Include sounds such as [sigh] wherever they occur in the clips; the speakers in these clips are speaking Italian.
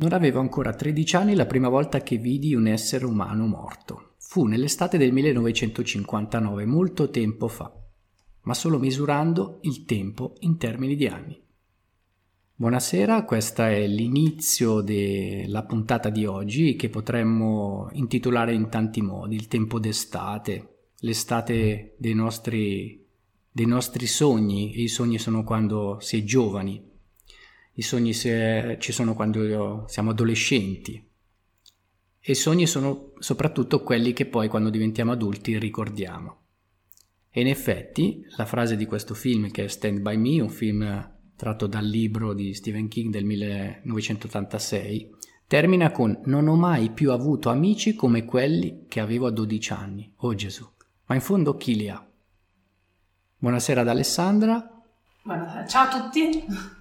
Non avevo ancora 13 anni la prima volta che vidi un essere umano morto. Fu nell'estate del 1959, molto tempo fa, ma solo misurando il tempo in termini di anni. Buonasera, questo è l'inizio della puntata di oggi che potremmo intitolare in tanti modi, il tempo d'estate, l'estate dei nostri, dei nostri sogni, e i sogni sono quando si è giovani, i sogni ci sono quando siamo adolescenti e i sogni sono soprattutto quelli che poi quando diventiamo adulti ricordiamo. E in effetti la frase di questo film che è Stand By Me, un film tratto dal libro di Stephen King del 1986, termina con Non ho mai più avuto amici come quelli che avevo a 12 anni. Oh Gesù, ma in fondo chi li ha? Buonasera ad Alessandra. Buonasera. Ciao a tutti.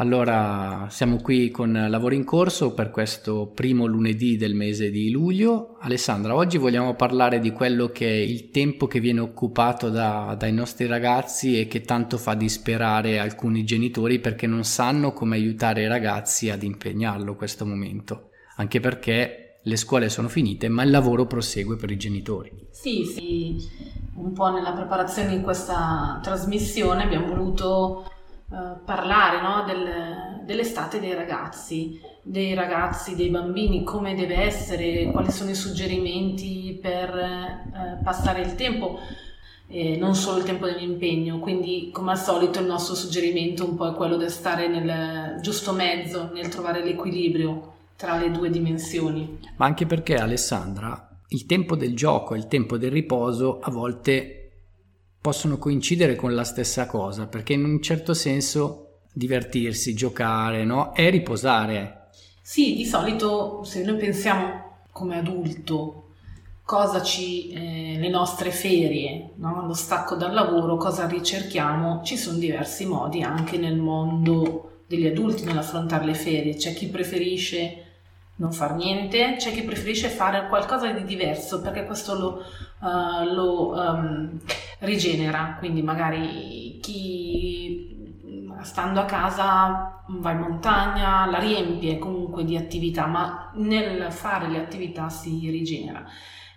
Allora, siamo qui con Lavoro in Corso per questo primo lunedì del mese di luglio. Alessandra, oggi vogliamo parlare di quello che è il tempo che viene occupato da, dai nostri ragazzi e che tanto fa disperare alcuni genitori perché non sanno come aiutare i ragazzi ad impegnarlo questo momento, anche perché le scuole sono finite ma il lavoro prosegue per i genitori. Sì, sì, un po' nella preparazione di questa trasmissione abbiamo voluto eh, parlare no, del, dell'estate dei ragazzi, dei ragazzi, dei bambini, come deve essere, quali sono i suggerimenti per uh, passare il tempo. Eh, non solo il tempo dell'impegno, quindi come al solito il nostro suggerimento un po' è quello di stare nel giusto mezzo, nel trovare l'equilibrio tra le due dimensioni. Ma anche perché Alessandra, il tempo del gioco e il tempo del riposo a volte possono coincidere con la stessa cosa, perché in un certo senso divertirsi, giocare, no? È riposare. Sì, di solito se noi pensiamo come adulto cosa ci, eh, le nostre ferie, no? lo stacco dal lavoro, cosa ricerchiamo, ci sono diversi modi anche nel mondo degli adulti nell'affrontare le ferie. C'è chi preferisce non far niente, c'è chi preferisce fare qualcosa di diverso perché questo lo, uh, lo um, rigenera, quindi magari chi stando a casa va in montagna, la riempie comunque di attività, ma nel fare le attività si rigenera.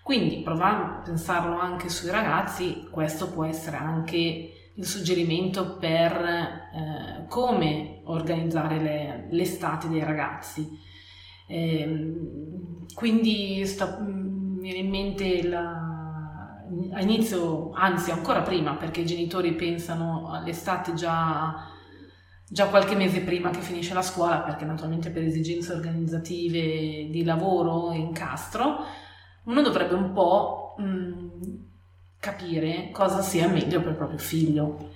Quindi provare a pensarlo anche sui ragazzi, questo può essere anche il suggerimento per eh, come organizzare le, l'estate dei ragazzi. Eh, quindi sta, mi viene in mente la, a inizio, anzi ancora prima, perché i genitori pensano all'estate già, già qualche mese prima che finisce la scuola, perché naturalmente per esigenze organizzative di lavoro e incastro, uno dovrebbe un po' mh, capire cosa sia meglio per il proprio figlio.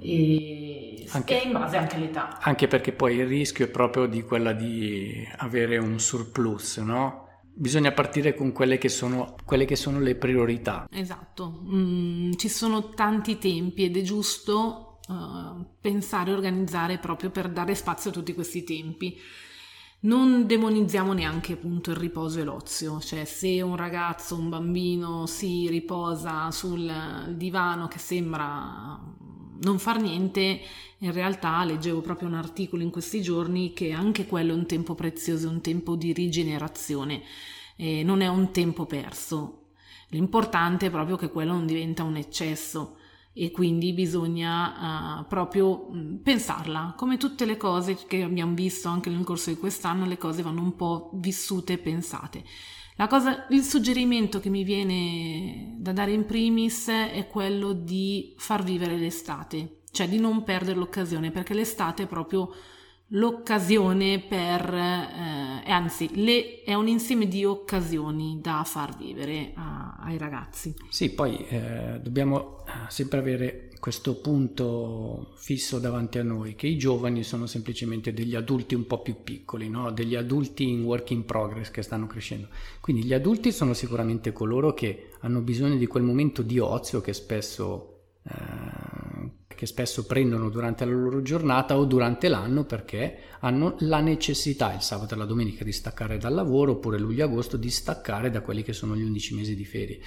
E, anche, e in base anche all'età. Anche perché poi il rischio è proprio di quella di avere un surplus, no? bisogna partire con quelle che sono, quelle che sono le priorità. Esatto, mm, ci sono tanti tempi ed è giusto uh, pensare e organizzare proprio per dare spazio a tutti questi tempi. Non demonizziamo neanche appunto il riposo e l'ozio, cioè se un ragazzo, un bambino si riposa sul divano che sembra non far niente, in realtà leggevo proprio un articolo in questi giorni che anche quello è un tempo prezioso, un tempo di rigenerazione, eh, non è un tempo perso. L'importante è proprio che quello non diventa un eccesso e quindi bisogna uh, proprio mm, pensarla. Come tutte le cose che abbiamo visto anche nel corso di quest'anno, le cose vanno un po' vissute e pensate. Cosa, il suggerimento che mi viene da dare in primis è quello di far vivere l'estate, cioè di non perdere l'occasione, perché l'estate è proprio l'occasione per, eh, anzi, le, è un insieme di occasioni da far vivere a, ai ragazzi. Sì, poi eh, dobbiamo eh, sempre avere questo punto fisso davanti a noi, che i giovani sono semplicemente degli adulti un po' più piccoli, no? degli adulti in work in progress che stanno crescendo. Quindi gli adulti sono sicuramente coloro che hanno bisogno di quel momento di ozio che spesso, eh, che spesso prendono durante la loro giornata o durante l'anno perché hanno la necessità il sabato e la domenica di staccare dal lavoro oppure luglio-agosto di staccare da quelli che sono gli 11 mesi di ferie.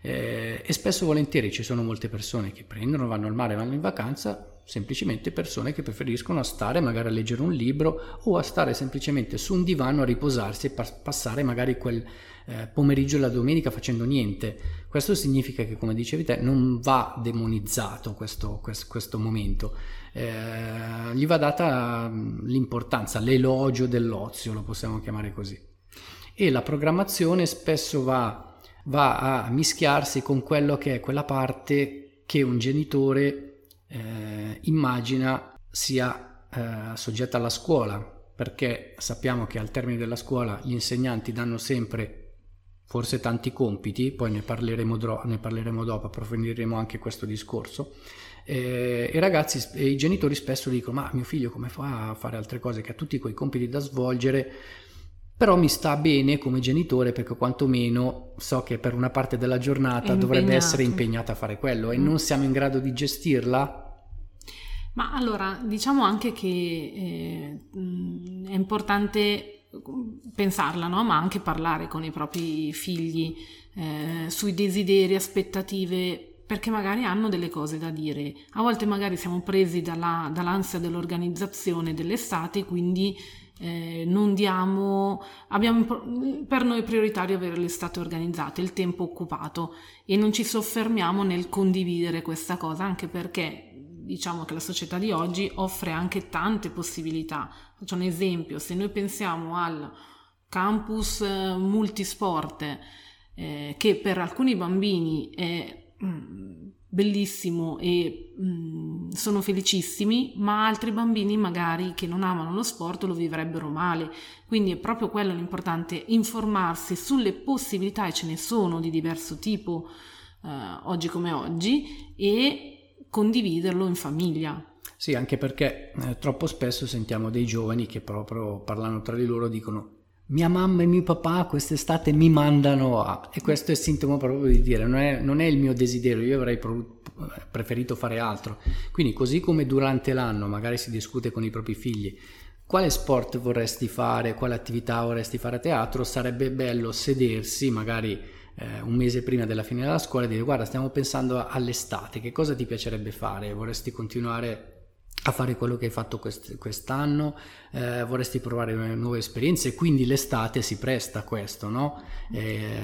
Eh, e spesso volentieri ci sono molte persone che prendono, vanno al mare, vanno in vacanza, semplicemente persone che preferiscono stare magari a leggere un libro o a stare semplicemente su un divano a riposarsi e passare magari quel eh, pomeriggio la domenica facendo niente. Questo significa che, come dicevi te, non va demonizzato questo, questo, questo momento, eh, gli va data mm, l'importanza, l'elogio dell'ozio, lo possiamo chiamare così. E la programmazione spesso va, va a mischiarsi con quello che è quella parte che un genitore eh, immagina sia eh, soggetta alla scuola, perché sappiamo che al termine della scuola gli insegnanti danno sempre forse tanti compiti, poi ne parleremo, dro- ne parleremo dopo, approfondiremo anche questo discorso. Eh, I ragazzi e i genitori spesso dicono: Ma mio figlio come fa a fare altre cose che ha tutti quei compiti da svolgere? Però mi sta bene come genitore perché quantomeno so che per una parte della giornata dovrebbe essere impegnata a fare quello e mm. non siamo in grado di gestirla. Ma allora diciamo anche che eh, è importante pensarla, no? ma anche parlare con i propri figli eh, sui desideri, aspettative perché magari hanno delle cose da dire. A volte magari siamo presi dalla, dall'ansia dell'organizzazione dell'estate, quindi eh, non diamo, abbiamo per noi prioritario avere l'estate organizzata, il tempo occupato e non ci soffermiamo nel condividere questa cosa, anche perché diciamo che la società di oggi offre anche tante possibilità. Faccio un esempio, se noi pensiamo al campus eh, multisport, eh, che per alcuni bambini è mm, bellissimo e mh, mm, sono felicissimi, ma altri bambini magari che non amano lo sport lo vivrebbero male. Quindi è proprio quello l'importante, informarsi sulle possibilità, e ce ne sono di diverso tipo eh, oggi come oggi, e condividerlo in famiglia. Sì, anche perché eh, troppo spesso sentiamo dei giovani che proprio parlano tra di loro dicono mia mamma e mio papà quest'estate mi mandano a... E questo è sintomo proprio di dire non è, non è il mio desiderio, io avrei preferito fare altro. Quindi così come durante l'anno magari si discute con i propri figli quale sport vorresti fare, quale attività vorresti fare a teatro, sarebbe bello sedersi magari eh, un mese prima della fine della scuola e dire guarda stiamo pensando all'estate, che cosa ti piacerebbe fare? Vorresti continuare a fare quello che hai fatto quest- quest'anno, eh, vorresti provare nuove esperienze, quindi l'estate si presta a questo, no? eh,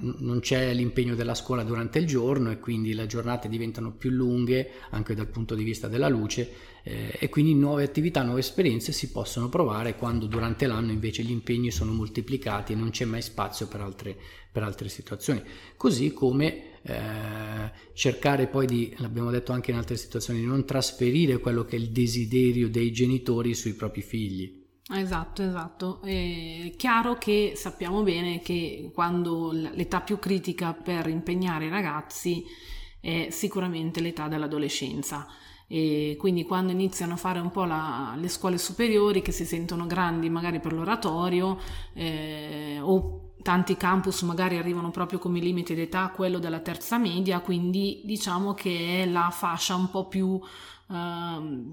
non c'è l'impegno della scuola durante il giorno e quindi le giornate diventano più lunghe anche dal punto di vista della luce eh, e quindi nuove attività, nuove esperienze si possono provare quando durante l'anno invece gli impegni sono moltiplicati e non c'è mai spazio per altre, per altre situazioni. Così come eh, cercare poi di, l'abbiamo detto anche in altre situazioni, di non trasferire quello che è il desiderio dei genitori sui propri figli. Esatto, esatto. È chiaro che sappiamo bene che quando l'età più critica per impegnare i ragazzi è sicuramente l'età dell'adolescenza e quindi quando iniziano a fare un po' la, le scuole superiori che si sentono grandi magari per l'oratorio eh, o tanti campus magari arrivano proprio come limite d'età quello della terza media quindi diciamo che è la fascia un po' più eh,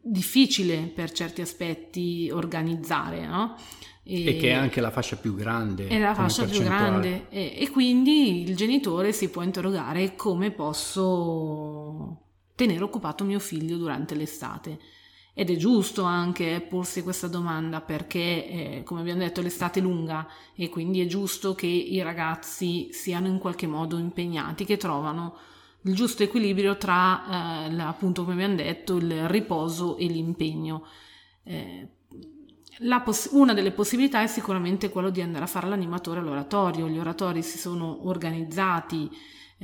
difficile per certi aspetti organizzare no? E, e, che è anche la fascia più grande. È la fascia più grande e, e, quindi il genitore si può interrogare come posso tenere occupato mio figlio durante l'estate. Ed è giusto anche porsi questa domanda perché, eh, come abbiamo detto, l'estate è lunga e quindi è giusto che i ragazzi siano in qualche modo impegnati, che trovano il giusto equilibrio tra, eh, appunto, come abbiamo detto, il riposo e l'impegno. Eh, Poss- una delle possibilità è sicuramente quello di andare a fare l'animatore all'oratorio. Gli oratori si sono organizzati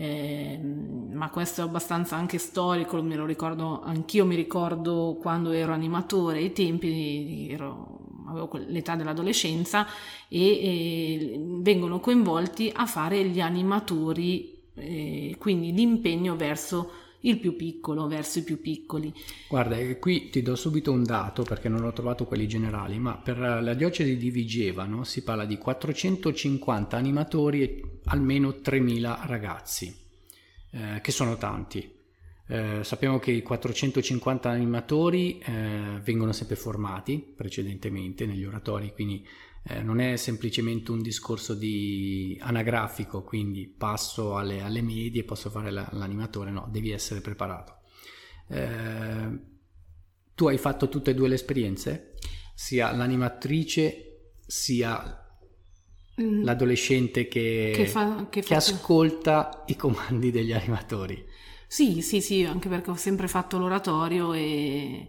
eh, ma questo è abbastanza anche storico, me lo ricordo, anch'io mi ricordo quando ero animatore, ai tempi ero, avevo l'età dell'adolescenza e, e, vengono coinvolti a fare gli animatori, eh, quindi l'impegno verso il più piccolo verso i più piccoli. Guarda, qui ti do subito un dato perché non ho trovato quelli generali, ma per la diocesi di Vigevano si parla di 450 animatori e almeno 3.000 ragazzi, eh, che sono tanti. Eh, sappiamo che i 450 animatori eh, vengono sempre formati precedentemente negli oratori, quindi eh, non è semplicemente un discorso di anagrafico, quindi passo alle, alle medie, posso fare la, l'animatore, no, devi essere preparato. Eh, tu hai fatto tutte e due le esperienze? Sia l'animatrice sia mm. l'adolescente che, che, fa, che, che ascolta i comandi degli animatori. Sì, sì, sì, anche perché ho sempre fatto l'oratorio e,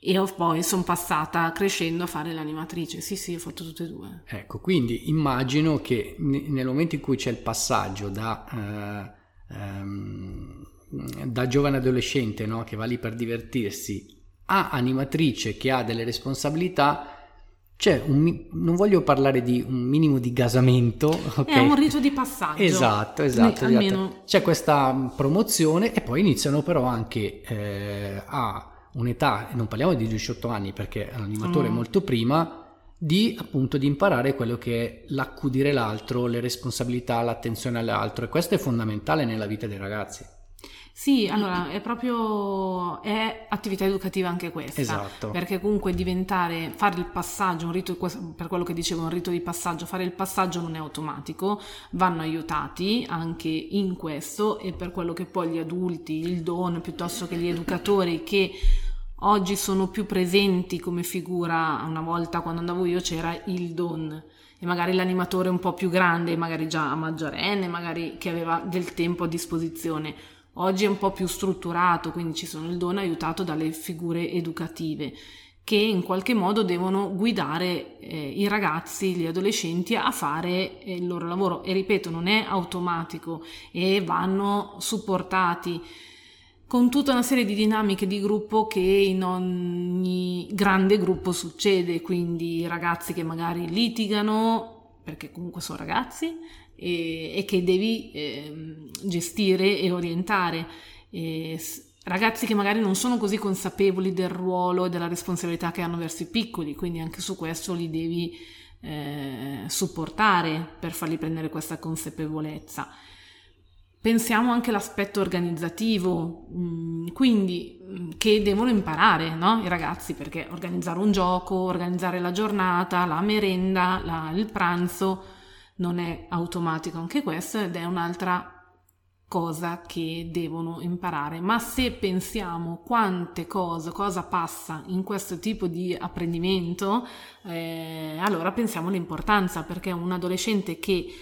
e poi sono passata crescendo a fare l'animatrice. Sì, sì, ho fatto tutte e due. Ecco, quindi immagino che nel momento in cui c'è il passaggio da, eh, ehm, da giovane adolescente no, che va lì per divertirsi a animatrice che ha delle responsabilità, c'è un, non voglio parlare di un minimo di gasamento. Okay? È un rito di passaggio. Esatto, esatto. Né, esatto. C'è questa promozione e poi iniziano però anche eh, a un'età, non parliamo di 18 anni perché l'animatore mm. è molto prima, di appunto di imparare quello che è l'accudire l'altro, le responsabilità, l'attenzione all'altro e questo è fondamentale nella vita dei ragazzi. Sì, allora è proprio è attività educativa anche questa. Esatto. Perché comunque diventare, fare il passaggio, un rito, per quello che dicevo, un rito di passaggio, fare il passaggio non è automatico, vanno aiutati anche in questo e per quello che poi gli adulti, il don, piuttosto che gli educatori che oggi sono più presenti come figura, una volta quando andavo io c'era il don e magari l'animatore un po' più grande, magari già maggiorenne, magari che aveva del tempo a disposizione Oggi è un po' più strutturato, quindi ci sono il dono aiutato dalle figure educative che in qualche modo devono guidare eh, i ragazzi, gli adolescenti a fare eh, il loro lavoro. E ripeto non è automatico e vanno supportati con tutta una serie di dinamiche di gruppo che in ogni grande gruppo succede, quindi ragazzi che magari litigano perché comunque sono ragazzi e, e che devi eh, gestire e orientare. E, ragazzi che magari non sono così consapevoli del ruolo e della responsabilità che hanno verso i piccoli, quindi anche su questo li devi eh, supportare per fargli prendere questa consapevolezza. Pensiamo anche all'aspetto organizzativo, mm, quindi mm, che devono imparare no? i ragazzi, perché organizzare un gioco, organizzare la giornata, la merenda, la, il pranzo, non è automatico anche questo ed è un'altra cosa che devono imparare. Ma se pensiamo quante cose, cosa passa in questo tipo di apprendimento, eh, allora pensiamo all'importanza, perché un adolescente che,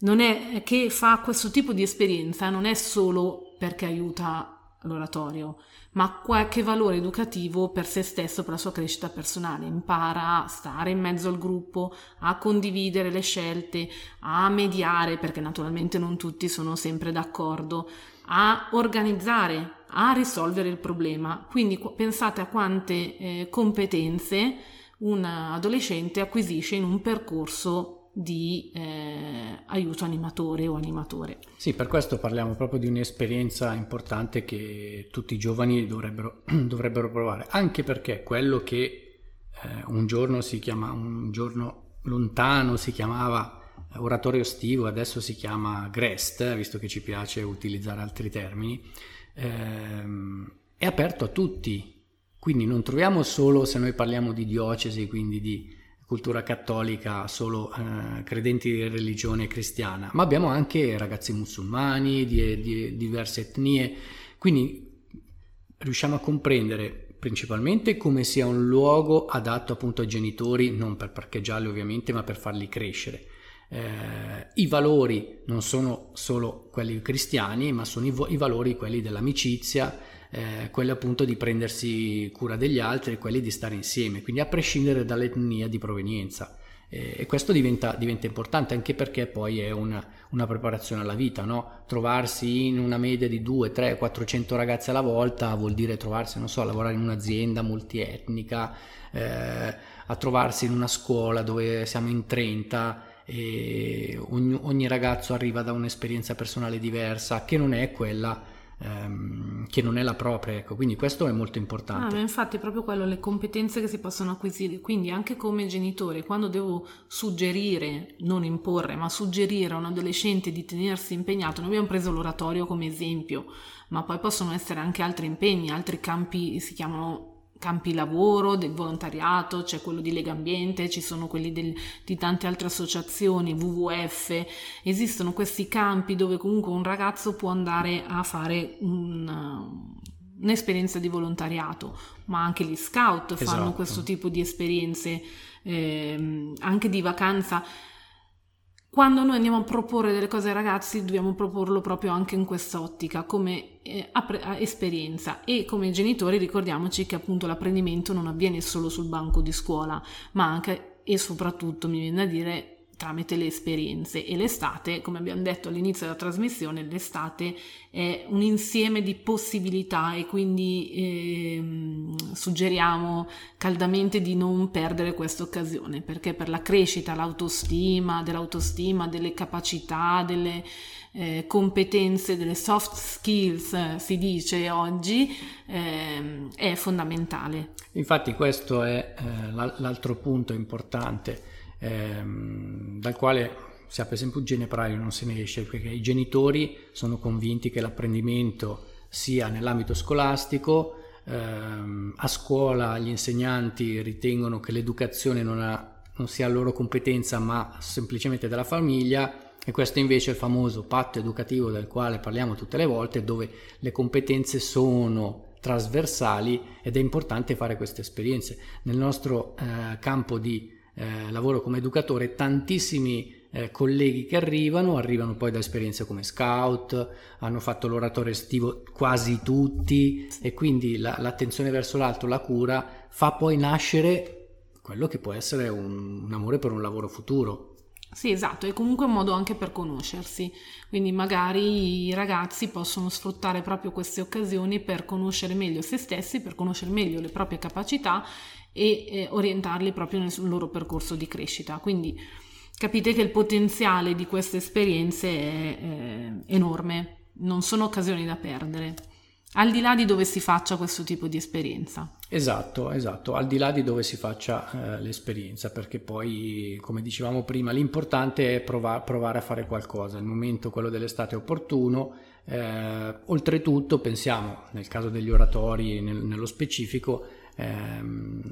è, che fa questo tipo di esperienza non è solo perché aiuta l'oratorio, ma qualche valore educativo per se stesso, per la sua crescita personale. Impara a stare in mezzo al gruppo, a condividere le scelte, a mediare, perché naturalmente non tutti sono sempre d'accordo, a organizzare, a risolvere il problema. Quindi pensate a quante eh, competenze un adolescente acquisisce in un percorso di eh, aiuto animatore o animatore. Sì, per questo parliamo proprio di un'esperienza importante che tutti i giovani dovrebbero, [clears throat] dovrebbero provare, anche perché quello che eh, un giorno si chiama, un giorno lontano si chiamava oratorio estivo, adesso si chiama GREST, visto che ci piace utilizzare altri termini, ehm, è aperto a tutti, quindi non troviamo solo se noi parliamo di diocesi, quindi di cultura cattolica solo eh, credenti di religione cristiana, ma abbiamo anche ragazzi musulmani di, di diverse etnie, quindi riusciamo a comprendere principalmente come sia un luogo adatto appunto ai genitori, non per parcheggiarli ovviamente, ma per farli crescere. Eh, I valori non sono solo quelli cristiani, ma sono i, i valori quelli dell'amicizia, eh, quelli appunto di prendersi cura degli altri e quelli di stare insieme, quindi a prescindere dall'etnia di provenienza. Eh, e questo diventa, diventa, importante anche perché poi è una, una preparazione alla vita, no? trovarsi in una media di 2, 3, 400 ragazze alla volta vuol dire trovarsi, non so, a lavorare in un'azienda multietnica, eh, a trovarsi in una scuola dove siamo in 30 e ogni, ogni ragazzo arriva da un'esperienza personale diversa che non è quella ehm, che non è la propria, ecco, quindi questo è molto importante. Ah, infatti è proprio quello, le competenze che si possono acquisire, quindi anche come genitore, quando devo suggerire, non imporre, ma suggerire a un adolescente di tenersi impegnato, noi abbiamo preso l'oratorio come esempio, ma poi possono essere anche altri impegni, altri campi si chiamano campi lavoro, del volontariato, c'è quello di Lega Ambiente, ci sono quelli del, di tante altre associazioni, WWF, esistono questi campi dove comunque un ragazzo può andare a fare un, un'esperienza di volontariato, ma anche gli scout fanno Esatto. questo tipo di esperienze, ehm, anche di vacanza. Quando noi andiamo a proporre delle cose ai ragazzi, dobbiamo proporlo proprio anche in questa ottica, come eh, a- esperienza. E come genitori ricordiamoci che appunto l'apprendimento non avviene solo sul banco di scuola, ma anche e soprattutto, mi viene da dire, tramite le esperienze. E l'estate, come abbiamo detto all'inizio della trasmissione, l'estate è un insieme di possibilità e quindi ehm, suggeriamo caldamente di non perdere questa occasione perché per la crescita, l'autostima, dell'autostima, delle capacità, delle eh, competenze, delle soft skills, eh, si dice oggi, ehm, è fondamentale. Infatti questo è eh, l'al- l'altro punto importante ehm, dal quale si apre sempre un ginepraio non se ne esce perché i genitori sono convinti che l'apprendimento sia nell'ambito scolastico, ehm, a scuola gli insegnanti ritengono che l'educazione non, ha- non sia loro competenza ma semplicemente della famiglia e questo invece è il famoso patto educativo del quale parliamo tutte le volte dove le competenze sono trasversali ed è importante fare queste esperienze. Nel nostro eh, campo di eh, lavoro come educatore tantissimi eh, colleghi che arrivano arrivano poi da esperienze come scout, hanno fatto l'oratorio estivo quasi tutti e quindi la- l'attenzione verso l'alto, la cura fa poi nascere quello che può essere un, un amore per un lavoro futuro. Sì, esatto, è comunque un modo anche per conoscersi, quindi magari i ragazzi possono sfruttare proprio queste occasioni per conoscere meglio se stessi, per conoscere meglio le proprie capacità e eh, orientarli proprio nel loro percorso di crescita. Quindi capite che il potenziale di queste esperienze è eh, enorme, non sono occasioni da perdere, al di là di dove si faccia questo tipo di esperienza. Esatto, esatto, al di là di dove si faccia eh, l'esperienza, perché poi, come dicevamo prima, l'importante è prova- provare a fare qualcosa. Il momento, quello dell'estate, è opportuno. Eh, oltretutto, pensiamo, nel caso degli oratori, nel- nello specifico, ehm,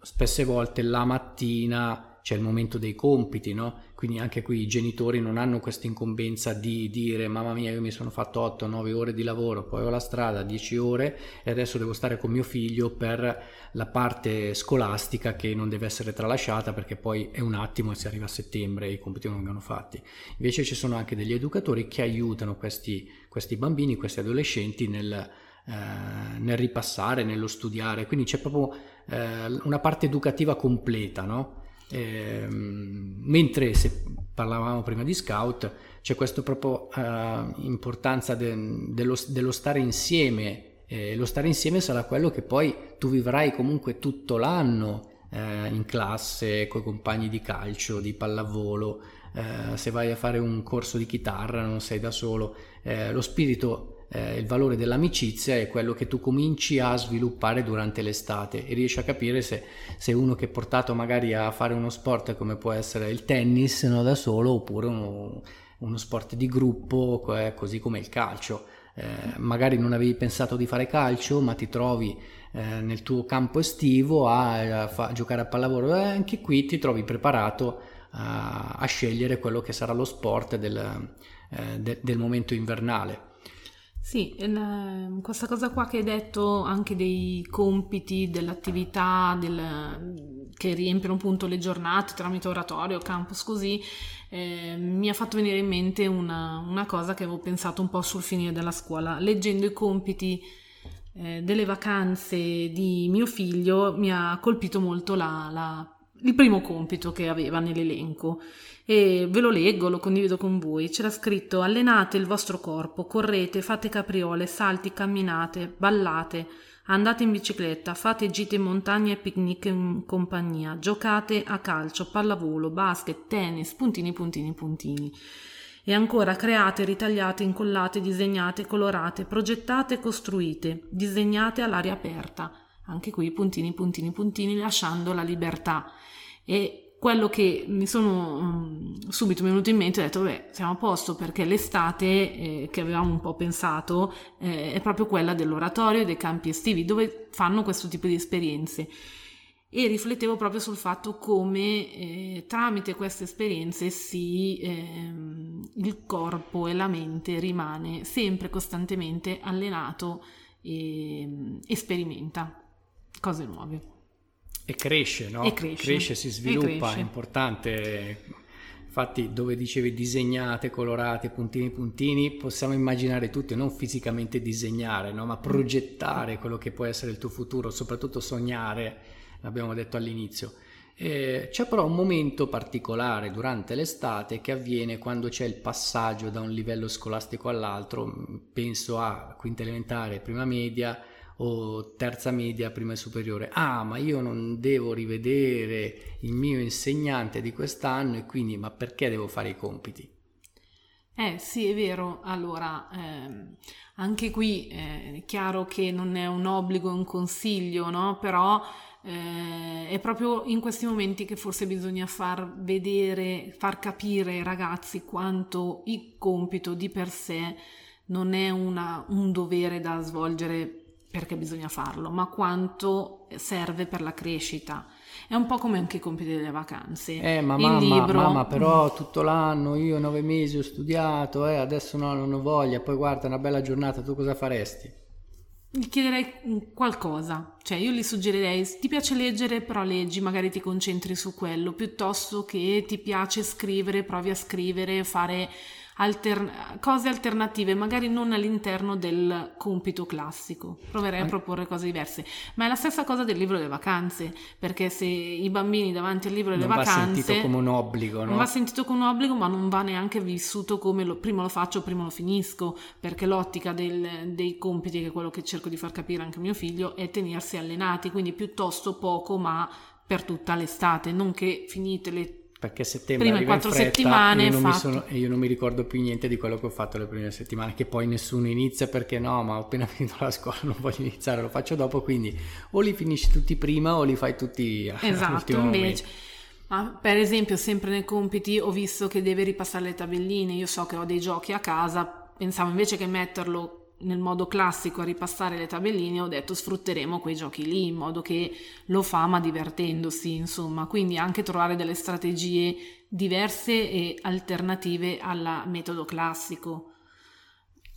spesse volte la mattina c'è il momento dei compiti, no? Quindi anche qui i genitori non hanno questa incombenza di dire mamma mia io mi sono fatto 8-9 ore di lavoro, poi ho la strada 10 ore e adesso devo stare con mio figlio per la parte scolastica che non deve essere tralasciata perché poi è un attimo e si arriva a settembre e i compiti non vengono fatti. Invece ci sono anche degli educatori che aiutano questi, questi bambini, questi adolescenti nel, eh, nel ripassare, nello studiare, quindi c'è proprio eh, una parte educativa completa, no? Ehm, mentre se parlavamo prima di scout c'è questa proprio eh, importanza de- dello, dello stare insieme e lo stare insieme sarà quello che poi tu vivrai comunque tutto l'anno eh, in classe con i compagni di calcio, di pallavolo, eh, se vai a fare un corso di chitarra non sei da solo, eh, lo spirito eh, il valore dell'amicizia è quello che tu cominci a sviluppare durante l'estate e riesci a capire se, se uno che è portato magari a fare uno sport come può essere il tennis no, da solo oppure uno, uno sport di gruppo eh, così come il calcio. Eh, magari non avevi pensato di fare calcio ma ti trovi eh, nel tuo campo estivo a, a fa- giocare a pallavolo e anche qui ti trovi preparato a, a scegliere quello che sarà lo sport del, eh, de- del momento invernale. Sì, il- questa cosa qua che hai detto anche dei compiti, dell'attività del- che riempiono appunto le giornate tramite oratorio, campus così, eh, mi ha fatto venire in mente una, una cosa che avevo pensato un po' sul finire della scuola. Leggendo i compiti eh, delle vacanze di mio figlio mi ha colpito molto la- la- il primo compito che aveva nell'elenco e ve lo leggo, lo condivido con voi. C'era scritto allenate il vostro corpo, correte, fate capriole, salti, camminate, ballate, andate in bicicletta, fate gite in montagna e picnic in compagnia, giocate a calcio, pallavolo, basket, tennis, puntini, puntini, puntini. E ancora create, ritagliate, incollate, disegnate, colorate, progettate, costruite, disegnate all'aria aperta. Anche qui puntini, puntini, puntini, lasciando la libertà. E quello che mi sono mm, subito è venuto in mente, ho detto, beh, siamo a posto perché l'estate eh, che avevamo un po' pensato eh, è proprio quella dell'oratorio e dei campi estivi, dove fanno questo tipo di esperienze. E riflettevo proprio sul fatto come eh, tramite queste esperienze si, ehm, il corpo e la mente rimane sempre costantemente allenato e, e sperimenta cose nuove. E cresce, no? E cresce. cresce si sviluppa, cresce. è importante. Infatti, dove dicevi disegnate, colorate, puntini, puntini, possiamo immaginare tutti, non fisicamente disegnare, no? ma progettare quello che può essere il tuo futuro, soprattutto sognare, l'abbiamo detto all'inizio. Eh, c'è però un momento particolare durante l'estate che avviene quando c'è il passaggio da un livello scolastico all'altro, penso a quinta elementare, prima media o terza media, prima superiore. Ah, ma io non devo rivedere il mio insegnante di quest'anno e quindi ma perché devo fare i compiti? Eh sì, è vero. Allora, ehm, anche qui eh, è chiaro che non è un obbligo, è un consiglio, no? Però eh, è proprio in questi momenti che forse bisogna far vedere, far capire ai ragazzi quanto il compito di per sé non è una, un dovere da svolgere perché bisogna farlo, ma quanto serve per la crescita. È un po' come anche i compiti delle vacanze. Eh, ma mamma, libro... mamma, però tutto l'anno io nove mesi ho studiato, eh, adesso no, non ho voglia, poi guarda, una bella giornata, tu cosa faresti? Gli chiederei qualcosa, cioè io gli suggerirei, ti piace leggere, però leggi, magari ti concentri su quello, piuttosto che ti piace scrivere, provi a scrivere, fare alter- cose alternative, magari non all'interno del compito classico. Proverei a proporre cose diverse. Ma è la stessa cosa del libro delle vacanze, perché se i bambini davanti al libro delle non vacanze... Non va sentito come un obbligo, no? Non va sentito come un obbligo, ma non va neanche vissuto come lo, prima lo faccio, prima lo finisco, perché l'ottica del, dei compiti, che è quello che cerco di far capire anche a mio figlio, è tenersi allenati, quindi piuttosto poco, ma per tutta l'estate, non che finite le perché settembre prima arriva in fretta settimane e io, non mi fatti. sono, e io non mi ricordo più niente di quello che ho fatto le prime settimane che poi nessuno inizia perché no ma ho appena [laughs] finito la scuola non voglio iniziare lo faccio dopo quindi o li finisci tutti prima o li fai tutti esatto invece ma per esempio sempre nei compiti ho visto che deve ripassare le tabelline io so che ho dei giochi a casa pensavo invece che metterlo nel modo classico a ripassare le tabelline, ho detto sfrutteremo quei giochi lì in modo che lo fa ma divertendosi, insomma, quindi anche trovare delle strategie diverse e alternative al metodo classico.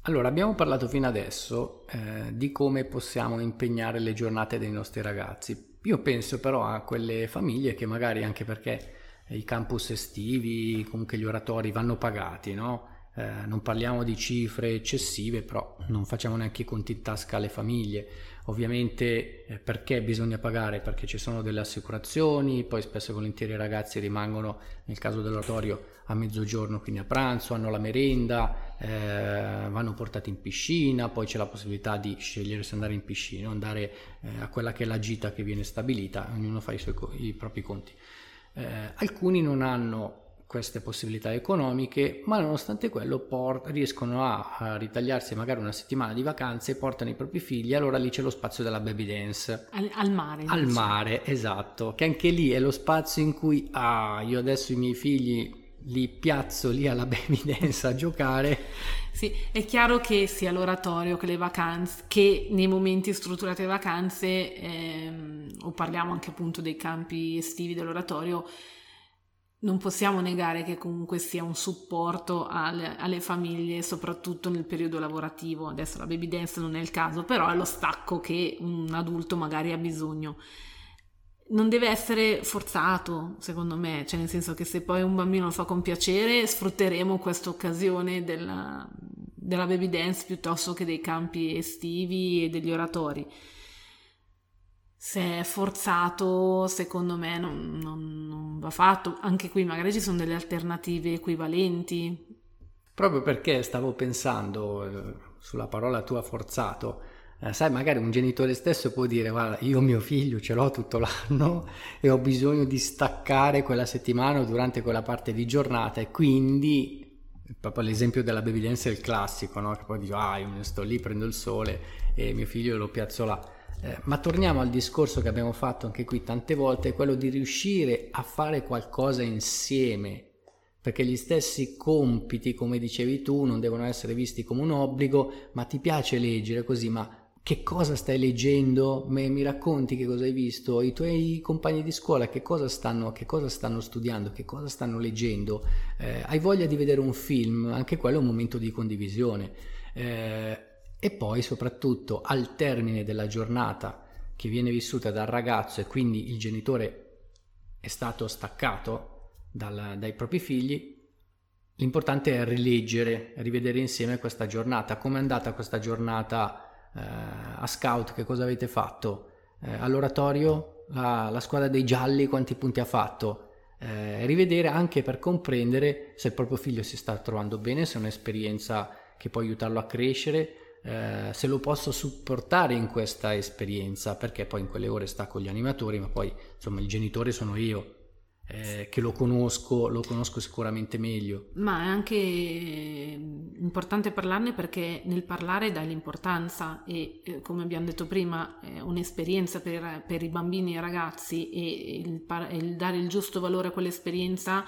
Allora, abbiamo parlato fino adesso eh, di come possiamo impegnare le giornate dei nostri ragazzi. Io penso però a quelle famiglie che magari anche perché i campus estivi, comunque gli oratori vanno pagati, no? Eh, non parliamo di cifre eccessive, però non facciamo neanche i conti in tasca alle famiglie. Ovviamente eh, perché bisogna pagare? Perché ci sono delle assicurazioni, poi spesso e volentieri i ragazzi rimangono, nel caso dell'oratorio, a mezzogiorno, quindi a pranzo, hanno la merenda, eh, vanno portati in piscina, poi c'è la possibilità di scegliere se andare in piscina o andare eh, a quella che è la gita che viene stabilita, ognuno fa i, suoi, i propri conti. Eh, alcuni non hanno queste possibilità economiche, ma nonostante quello port- riescono a, a, ritagliarsi magari una settimana di vacanze, portano i propri figli, allora lì c'è lo spazio della baby dance. Al, al mare. Al dice. mare, esatto, che anche lì è lo spazio in cui, ah, io adesso i miei figli li piazzo lì alla [laughs] baby dance a giocare. Sì, è chiaro che sia l'oratorio che le vacanze, che nei momenti strutturati di vacanze, ehm, o parliamo anche appunto dei campi estivi dell'oratorio, non possiamo negare che comunque sia un supporto alle, alle, famiglie, soprattutto nel periodo lavorativo. Adesso la baby dance non è il caso, però è lo stacco che un adulto magari ha bisogno. Non deve essere forzato, secondo me, cioè nel senso che se poi un bambino lo fa con piacere, sfrutteremo questa occasione della, della baby dance piuttosto che dei campi estivi e degli oratori se è forzato, secondo me non, non, non, va fatto. Anche qui magari ci sono delle alternative equivalenti. Proprio perché stavo pensando eh, sulla parola tua forzato. Eh, sai, magari un genitore stesso può dire: Guarda, io mio figlio ce l'ho tutto l'anno e ho bisogno di staccare quella settimana durante quella parte di giornata, e quindi proprio l'esempio della dance è il classico, no? che poi dico: Ah, io sto lì, prendo il sole e mio figlio lo piazzo là eh, ma torniamo al discorso che abbiamo fatto anche qui tante volte, quello di riuscire a fare qualcosa insieme, perché gli stessi compiti, come dicevi tu, non devono essere visti come un obbligo, ma ti piace leggere così, ma che cosa stai leggendo? Me, mi racconti che cosa hai visto? I tuoi compagni di scuola che cosa stanno, che cosa stanno studiando? Che cosa stanno leggendo? Eh, hai voglia di vedere un film? Anche quello è un momento di condivisione. Eh, e poi soprattutto al termine della giornata che viene vissuta dal ragazzo e quindi il genitore è stato staccato dal, dai propri figli, l'importante è rileggere, rivedere insieme questa giornata, come è andata questa giornata eh, a scout, che cosa avete fatto, eh, all'oratorio? La, la, squadra dei gialli quanti punti ha fatto, eh, rivedere anche per comprendere se il proprio figlio si sta trovando bene, se è un'esperienza che può aiutarlo a crescere, eh, se lo posso supportare in questa esperienza, perché poi in quelle ore sta con gli animatori, ma poi insomma il genitore sono io. Eh, che lo conosco, lo conosco sicuramente meglio. Ma è anche importante parlarne perché nel parlare dai l'importanza e eh, come abbiamo detto prima è un'esperienza per, per, i bambini e i ragazzi e il, il dare il giusto valore a quell'esperienza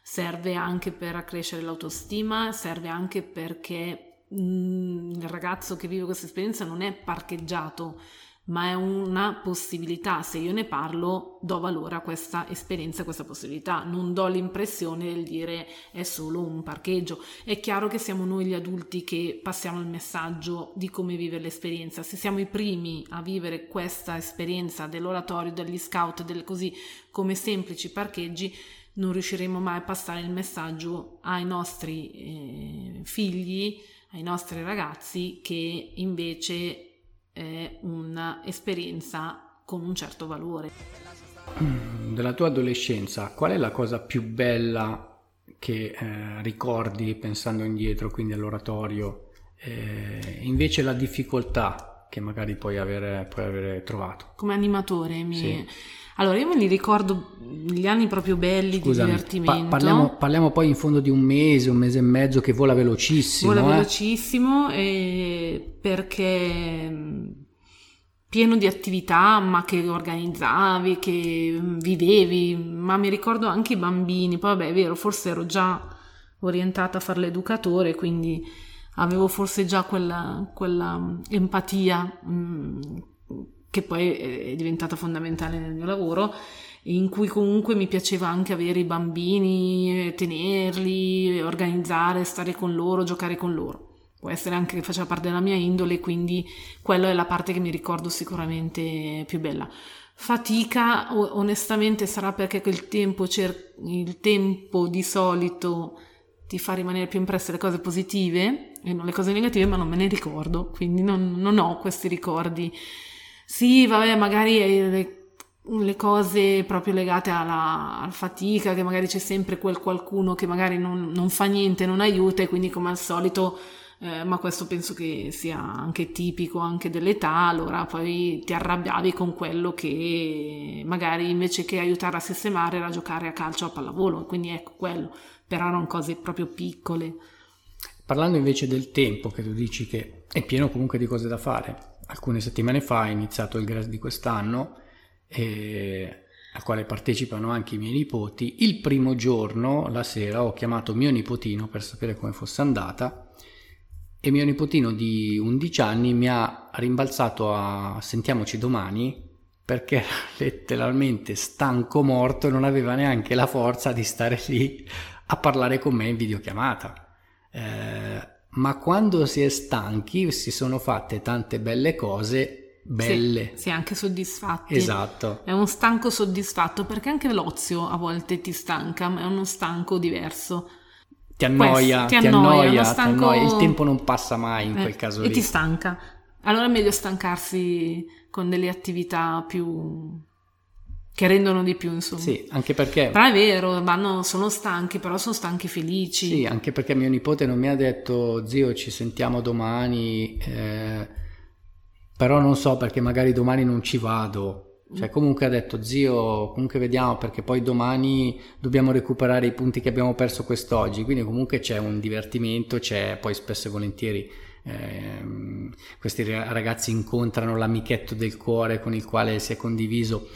serve anche per accrescere l'autostima, serve anche perché Il ragazzo che vive questa esperienza non è parcheggiato, ma è una possibilità. Se io ne parlo, do valore a questa esperienza, a questa possibilità. Non do l'impressione del dire è solo un parcheggio. È chiaro che siamo noi gli adulti che passiamo il messaggio di come vive l'esperienza. Se siamo i primi a vivere questa esperienza dell'oratorio, degli scout, del così come semplici parcheggi, non riusciremo mai a passare il messaggio ai nostri eh, figli ai nostri ragazzi che invece è un'esperienza con un certo valore. Della tua adolescenza, qual è la cosa più bella che eh, ricordi pensando indietro, quindi all'oratorio, eh, invece la difficoltà che magari puoi avere, puoi avere trovato? Come animatore mi... Sì allora, io me li ricordo gli anni proprio belli Scusami, di divertimento. Pa- parliamo, parliamo, poi in fondo di un mese, un mese e mezzo che vola velocissimo. Vola eh? velocissimo eh, perché pieno di attività, ma che organizzavi, che vivevi, ma mi ricordo anche i bambini. Poi vabbè, è vero, forse ero già orientata a fare l'educatore, quindi avevo forse già quella, quella empatia mh, che poi è diventata fondamentale nel mio lavoro, in cui comunque mi piaceva anche avere i bambini, tenerli, organizzare, stare con loro, giocare con loro. Può essere anche che faceva parte della mia indole, quindi quella è la parte che mi ricordo sicuramente più bella. Fatica, onestamente, sarà perché quel tempo, cer- il tempo di solito ti fa rimanere più impresse le cose positive e non le cose negative, ma non me ne ricordo, quindi non, non ho questi ricordi sì, vabbè, magari le, le cose proprio legate alla, alla, fatica, che magari c'è sempre quel qualcuno che magari non, non fa niente, non aiuta e quindi come al solito, eh, ma questo penso che sia anche tipico anche dell'età, allora poi ti arrabbiavi con quello che magari invece che aiutare a sistemare era giocare a calcio a pallavolo, quindi ecco quello, però erano cose proprio piccole. Parlando invece del tempo, che tu dici che è pieno comunque di cose da fare, alcune settimane fa è iniziato il GRAS di quest'anno eh, al quale partecipano anche i miei nipoti. Il primo giorno, la sera, ho chiamato mio nipotino per sapere come fosse andata e mio nipotino di 11 anni mi ha rimbalzato a sentiamoci domani perché era [laughs] letteralmente stanco morto e non aveva neanche la forza di stare lì a parlare con me in videochiamata. Eh, ma quando si è stanchi si sono fatte tante belle cose belle. Sì, sì, anche soddisfatti. Esatto. È uno stanco soddisfatto perché anche l'ozio a volte ti stanca, ma è uno stanco diverso. Ti annoia, Questo, ti, annoia, ti, annoia, stanco... ti annoia, il tempo non passa mai in eh, quel caso e lì. E ti stanca. Allora è meglio stancarsi con delle attività più che rendono di più, insomma. Sì, anche perché... Però è vero, vanno, sono stanchi, però sono stanchi felici. Sì, anche perché mio nipote non mi ha detto, zio, ci sentiamo domani, eh, però non so perché magari domani non ci vado. Cioè, comunque ha detto, zio, comunque vediamo perché poi domani dobbiamo recuperare i punti che abbiamo perso quest'oggi. Quindi comunque c'è un divertimento, c'è poi spesso e volentieri eh, questi ragazzi incontrano l'amichetto del cuore con il quale si è condiviso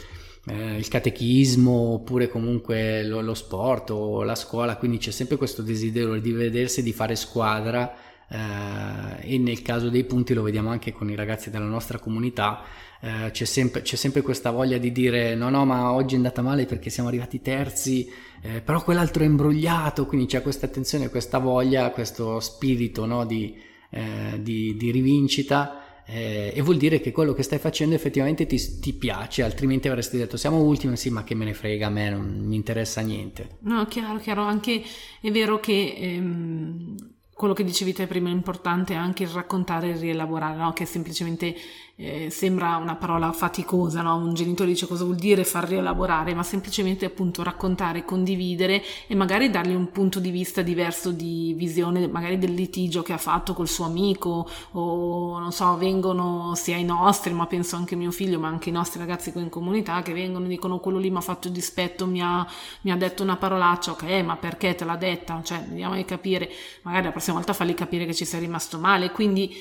eh, il catechismo oppure comunque lo, lo, sport o la scuola, quindi c'è sempre questo desiderio di vedersi, di fare squadra eh, e nel caso dei punti lo vediamo anche con i ragazzi della nostra comunità. Eh, c'è, sempre, c'è, sempre, questa voglia di dire no no ma oggi è andata male perché siamo arrivati terzi eh, però quell'altro è imbrogliato quindi c'è questa attenzione questa voglia questo spirito no, di, eh, di, di, rivincita eh, e vuol dire che quello che stai facendo effettivamente ti, ti, piace, altrimenti avresti detto siamo ultimi, sì ma che me ne frega, a me non mi interessa niente. No, chiaro, chiaro, anche è vero che... Ehm quello che dicevi te prima è importante anche il raccontare e rielaborare, no? che semplicemente eh, sembra una parola faticosa, no? un genitore dice cosa vuol dire far rielaborare, ma semplicemente appunto raccontare, condividere e magari dargli un punto di vista diverso di visione magari del litigio che ha fatto col suo amico o non so, vengono sia i nostri, ma penso anche mio figlio, ma anche i nostri ragazzi qui in comunità che vengono e dicono quello lì mi ha fatto dispetto, mi ha, mi ha detto una parolaccia, ok, ma perché te l'ha detta? Cioè, vediamo di capire, magari la prossima volta fargli capire che ci sei rimasto male, quindi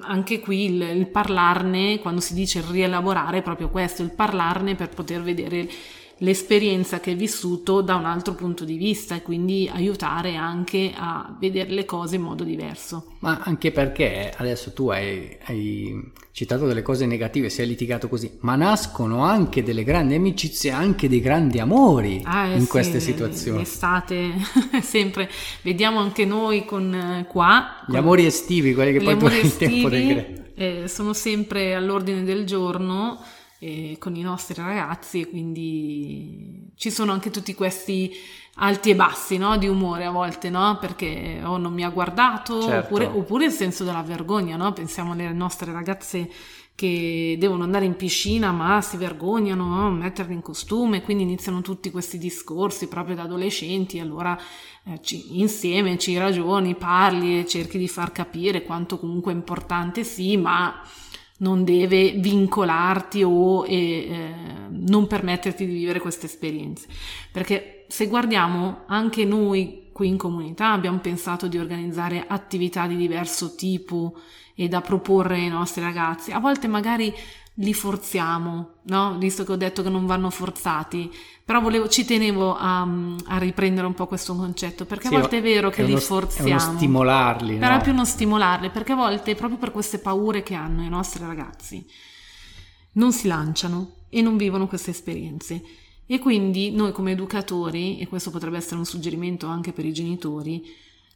anche qui il, il parlarne, quando si dice rielaborare, è proprio questo, il parlarne per poter vedere l'esperienza che hai vissuto da un altro punto di vista e quindi aiutare anche a vedere le cose in modo diverso. Ma anche perché adesso tu hai, hai citato delle cose negative, si è litigato così, ma nascono anche delle grandi amicizie, anche dei grandi amori ah, eh in sì, queste situazioni. L'estate, [laughs] sempre, vediamo anche noi con eh, qua. Gli con, amori estivi, quelli che poi tu hai il tempo del eh, sono sempre all'ordine del giorno eh, con i nostri ragazzi e quindi ci sono anche tutti questi alti e bassi no? di umore a volte, no? perché o oh, non mi ha guardato certo. oppure, oppure, il senso della vergogna, no? pensiamo alle nostre ragazze che devono andare in piscina ma si vergognano no? metterli in costume, quindi iniziano tutti questi discorsi proprio da adolescenti, allora eh, ci, insieme ci ragioni, parli e cerchi di far capire quanto comunque è importante sì, ma non deve vincolarti o eh, eh, non permetterti di vivere queste esperienze. Perché se guardiamo anche noi qui in comunità abbiamo pensato di organizzare attività di diverso tipo e da proporre ai nostri ragazzi. A volte magari li forziamo, no? Visto che ho detto che non vanno forzati, però volevo, ci tenevo a, a, riprendere un po' questo concetto, perché sì, a volte è vero che è li uno, forziamo. È uno stimolarli, Però no? è più uno stimolarli, perché a volte, proprio per queste paure che hanno i nostri ragazzi, non si lanciano e non vivono queste esperienze. E quindi noi come educatori, e questo potrebbe essere un suggerimento anche per i genitori,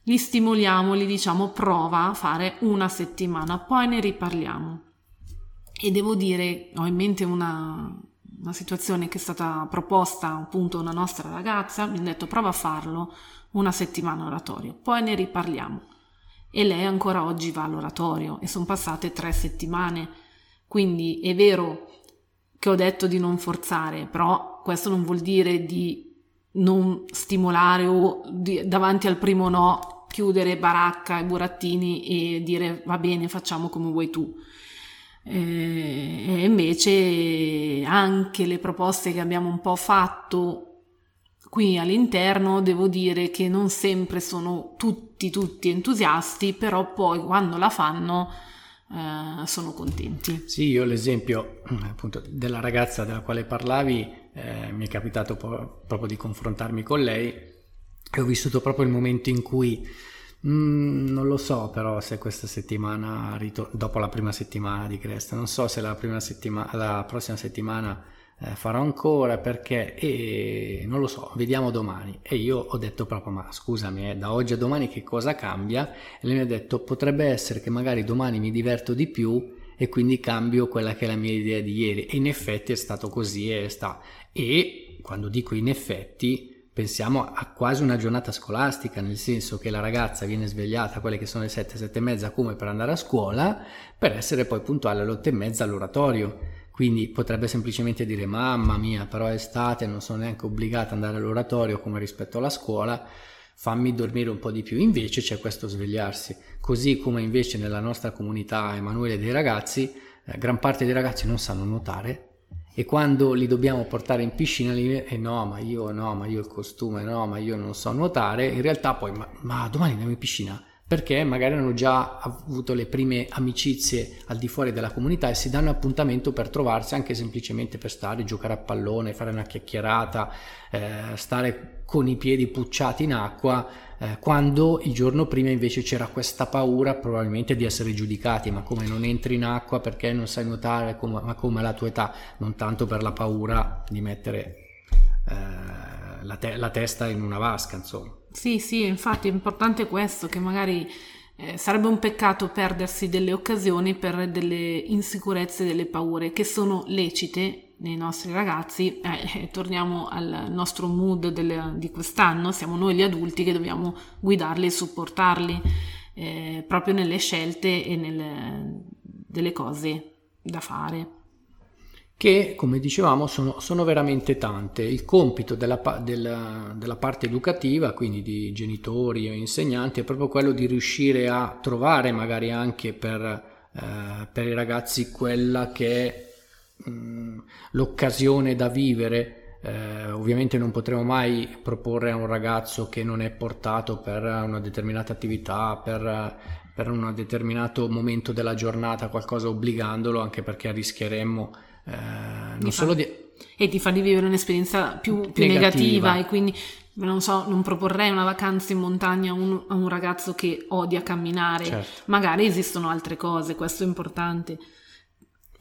li stimoliamo, li diciamo prova a fare una settimana, poi ne riparliamo. E devo dire, ho in mente una, una situazione che è stata proposta appunto a una nostra ragazza, mi ha detto prova a farlo una settimana oratorio, poi ne riparliamo. E lei ancora oggi va all'oratorio e sono passate tre settimane. Quindi è vero che ho detto di non forzare, però questo non vuol dire di non stimolare o di, davanti al primo no chiudere baracca e burattini e dire va bene facciamo come vuoi tu e invece anche le proposte che abbiamo un po' fatto qui all'interno devo dire che non sempre sono tutti tutti entusiasti però poi quando la fanno eh, sono contenti. Sì io l'esempio appunto della ragazza della quale parlavi eh, mi è capitato po- proprio di confrontarmi con lei e ho vissuto proprio il momento in cui mm, non lo so però se questa settimana, dopo la prima settimana di Cresta, non so se la, settima- la prossima settimana eh, farò ancora perché e non lo so, vediamo domani. E io ho detto proprio, ma scusami, eh, da oggi a domani che cosa cambia? E lei mi ha detto, potrebbe essere che magari domani mi diverto di più e quindi cambio quella che è la mia idea di ieri. E in effetti è stato così e sta. E quando dico in effetti, pensiamo a quasi una giornata scolastica, nel senso che la ragazza viene svegliata a quelle che sono le sette, sette e mezza come per andare a scuola, per essere poi puntuale alle otto e mezza all'oratorio. Quindi potrebbe semplicemente dire mamma mia, però è estate, non sono neanche obbligata ad andare all'oratorio come rispetto alla scuola, fammi dormire un po' di più. Invece c'è questo svegliarsi. Così come invece nella nostra comunità Emanuele dei ragazzi, eh, gran parte dei ragazzi non sanno nuotare, e quando li dobbiamo portare in piscina li eh no ma io no ma io il costume no ma io non so nuotare in realtà poi ma, ma domani andiamo in piscina? Perché magari hanno già avuto le prime amicizie al di fuori della comunità e si danno appuntamento per trovarsi anche semplicemente per stare, giocare a pallone, fare una chiacchierata, eh, stare con i piedi pucciati in acqua, eh, quando il giorno prima invece c'era questa paura probabilmente di essere giudicati, ma come non entri in acqua perché non sai nuotare, come, ma come la tua età, non tanto per la paura di mettere eh, la, te- la testa in una vasca, insomma. Sì, sì, infatti è importante questo, che magari eh, sarebbe un peccato perdersi delle occasioni per delle insicurezze, delle paure che sono lecite nei nostri ragazzi. Eh, torniamo al nostro mood del, di quest'anno, siamo noi gli adulti che dobbiamo guidarli e supportarli eh, proprio nelle scelte e nelle delle cose da fare che, come dicevamo, sono, sono veramente tante. Il compito della, della, della, parte educativa, quindi di genitori e insegnanti, è proprio quello di riuscire a trovare, magari anche per, eh, per i ragazzi, quella che è mh, l'occasione da vivere. Eh, ovviamente non potremo mai proporre a un ragazzo che non è portato per una determinata attività, per, per un determinato momento della giornata, qualcosa obbligandolo, anche perché rischieremmo eh, non solo di... E ti fa di vivere un'esperienza più, più negativa. negativa. e quindi non so, non proporrei una vacanza in montagna a un, a un ragazzo che odia camminare, certo. magari esistono altre cose, questo è importante.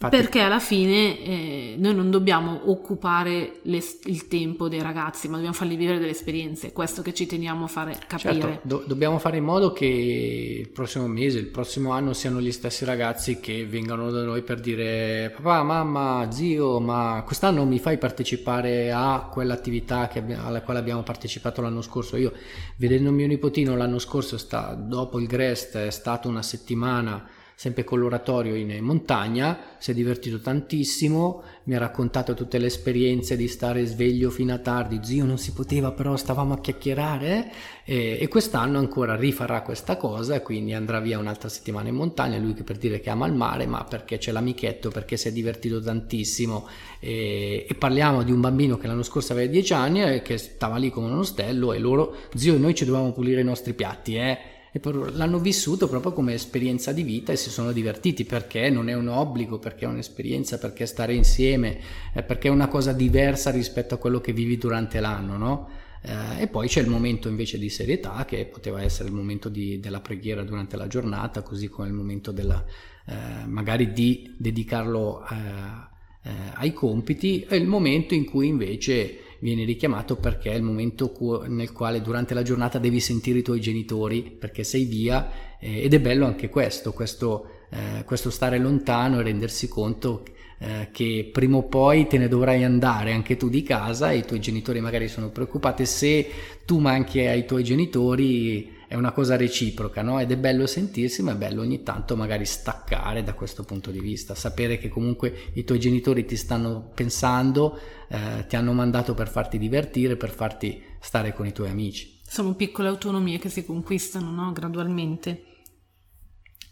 Infatti, perché alla fine eh, noi non dobbiamo occupare le, il tempo dei ragazzi, ma dobbiamo farli vivere delle esperienze. È questo che ci teniamo a fare capire. Certo, do- dobbiamo fare in modo che il prossimo mese, il prossimo anno siano gli stessi ragazzi che vengano da noi per dire papà, mamma, zio, ma quest'anno mi fai partecipare a quell'attività abbiamo, alla quale abbiamo partecipato l'anno scorso. Io, vedendo mio nipotino l'anno scorso, sta, dopo il Grest, è stato una settimana sempre con l'oratorio in montagna, si è divertito tantissimo, mi ha raccontato tutte le esperienze di stare sveglio fino a tardi, zio non si poteva però stavamo a chiacchierare e, e quest'anno ancora rifarà questa cosa e quindi andrà via un'altra settimana in montagna, lui che per dire che ama il mare ma perché c'è l'amichetto, perché si è divertito tantissimo. E, e parliamo di un bambino che l'anno scorso aveva 10 anni e che stava lì come un ostello e loro, zio noi ci dovevamo pulire i nostri piatti eh l'hanno vissuto proprio come esperienza di vita e si sono divertiti perché non è un obbligo, perché è un'esperienza, perché stare insieme, eh, perché è una cosa diversa rispetto a quello che vivi durante l'anno, no? Eh, e poi c'è il momento invece di serietà che poteva essere il momento di, della preghiera durante la giornata, così come il momento della, eh, magari di dedicarlo eh, eh, ai compiti, e il momento in cui invece viene richiamato perché è il momento nel quale durante la giornata devi sentire i tuoi genitori perché sei via eh, ed è bello anche questo, questo, eh, questo stare lontano e rendersi conto eh, che prima o poi te ne dovrai andare anche tu di casa e i tuoi genitori magari sono preoccupati se tu manchi ai tuoi genitori è una cosa reciproca, no? Ed è bello sentirsi, ma è bello ogni tanto magari staccare da questo punto di vista, sapere che comunque i tuoi genitori ti stanno pensando, eh, ti hanno mandato per farti divertire, per farti stare con i tuoi amici. Sono piccole autonomie che si conquistano, no? Gradualmente.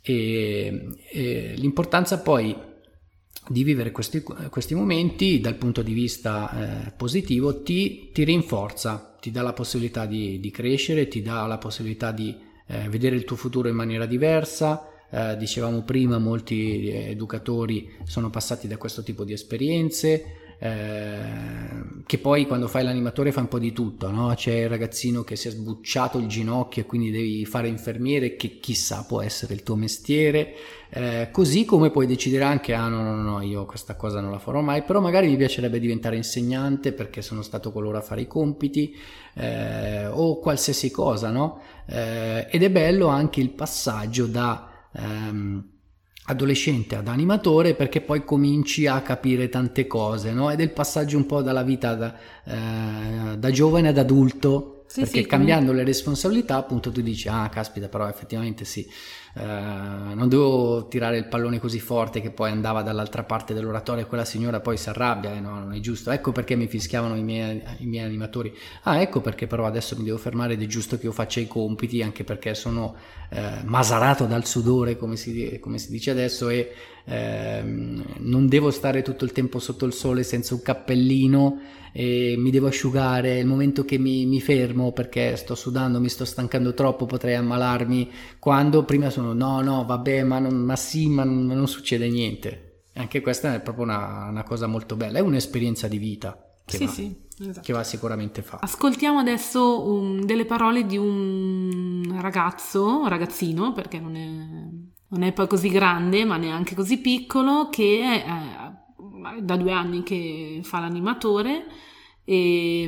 E, e l'importanza poi di vivere questi, questi, momenti dal punto di vista eh, positivo ti, ti, rinforza, ti dà la possibilità di, di crescere, ti dà la possibilità di eh, vedere il tuo futuro in maniera diversa. Eh, dicevamo prima, molti educatori sono passati da questo tipo di esperienze, eh, che poi quando fai l'animatore fa un po' di tutto, no? c'è il ragazzino che si è sbucciato il ginocchio e quindi devi fare infermiere che chissà può essere il tuo mestiere, eh, così come puoi decidere anche ah no no no io questa cosa non la farò mai, però magari mi piacerebbe diventare insegnante perché sono stato coloro a fare i compiti eh, o qualsiasi cosa, no? Eh, ed è bello anche il passaggio da... Ehm, adolescente ad animatore perché poi cominci a capire tante cose, no? Ed è il passaggio un po' dalla vita da, eh, da giovane ad adulto, sì, perché sì, cambiando come... le responsabilità appunto tu dici ah caspita però effettivamente sì eh, non devo tirare il pallone così forte che poi andava dall'altra parte dell'oratorio e quella signora poi si arrabbia, eh, no, non è giusto, ecco perché mi fischiavano i miei, i miei, animatori, ah ecco perché però adesso mi devo fermare ed è giusto che io faccia i compiti anche perché sono eh, masarato dal sudore come si, come si dice adesso e ehm, non devo stare tutto il tempo sotto il sole senza un cappellino e mi devo asciugare, il momento che mi, mi, fermo perché sto sudando, mi sto stancando troppo, potrei ammalarmi, quando prima sono no, no, vabbè, ma, non, ma sì, ma non, non, succede niente. Anche questa è proprio una, una cosa molto bella, è un'esperienza di vita. Che, sì, va, sì, esatto. che va sicuramente fatta. Ascoltiamo adesso um, delle parole di un ragazzo, ragazzino, perché non è, non è poi così grande, ma neanche così piccolo, che è, da due anni che fa l'animatore e,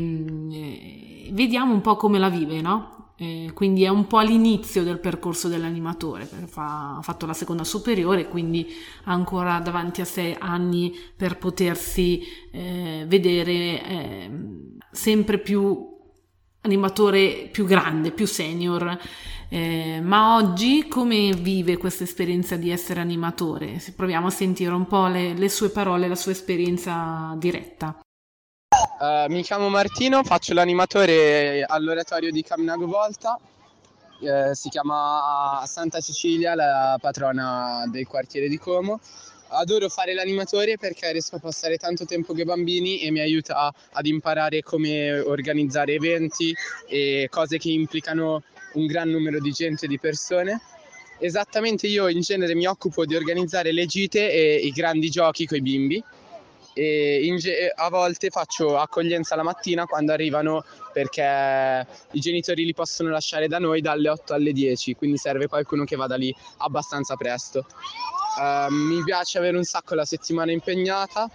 e vediamo un po' come la vive, no? eh, quindi è un po' all'inizio del percorso dell'animatore, fa, ha fatto la seconda superiore, quindi ha ancora davanti a sé anni per potersi eh, vedere eh, sempre più animatore più grande, più senior. Eh, ma oggi come vive questa esperienza di essere animatore? Proviamo a sentire un po' le, le sue parole, la sua esperienza diretta. Uh, mi chiamo Martino, faccio l'animatore all'oratorio di Caminago Volta. Uh, si chiama Santa Cecilia, la patrona del quartiere di Como. Adoro fare l'animatore perché riesco a passare tanto tempo con i bambini e mi aiuta ad imparare come organizzare eventi e cose che implicano un gran numero di gente, di persone. Esattamente io in genere mi occupo di organizzare le gite e i grandi giochi con i bimbi e ge- a volte faccio accoglienza la mattina quando arrivano perché i genitori li possono lasciare da noi dalle 8 alle 10, quindi serve qualcuno che vada lì abbastanza presto. Uh, mi piace avere un sacco la settimana impegnata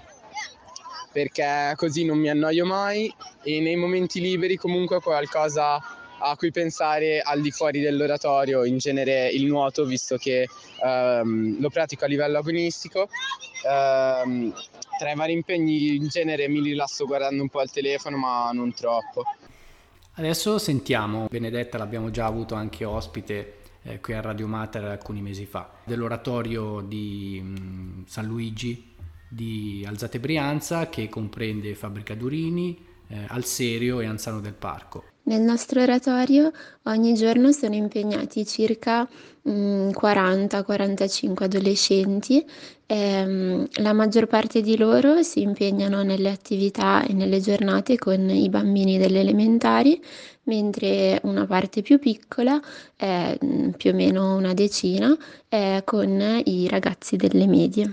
perché così non mi annoio mai e nei momenti liberi comunque qualcosa a cui pensare al di fuori dell'oratorio, in genere il nuoto, visto che um, lo pratico a livello agonistico. Um, tra i vari impegni in genere mi rilasso guardando un po' il telefono, ma non troppo. Adesso sentiamo, Benedetta l'abbiamo già avuto anche ospite eh, qui a Radio Mater alcuni mesi fa, dell'oratorio di mh, mm, San Luigi di Alzate Brianza che comprende Fabbrica Durini, eh, Alserio e Anzano del Parco. Nel nostro oratorio ogni giorno sono impegnati circa 40-45 mm, adolescenti e mm, la maggior parte di loro si impegnano nelle attività e nelle giornate con i bambini delle elementari, mentre una parte più piccola, mm, più o meno una decina, è con i ragazzi delle medie.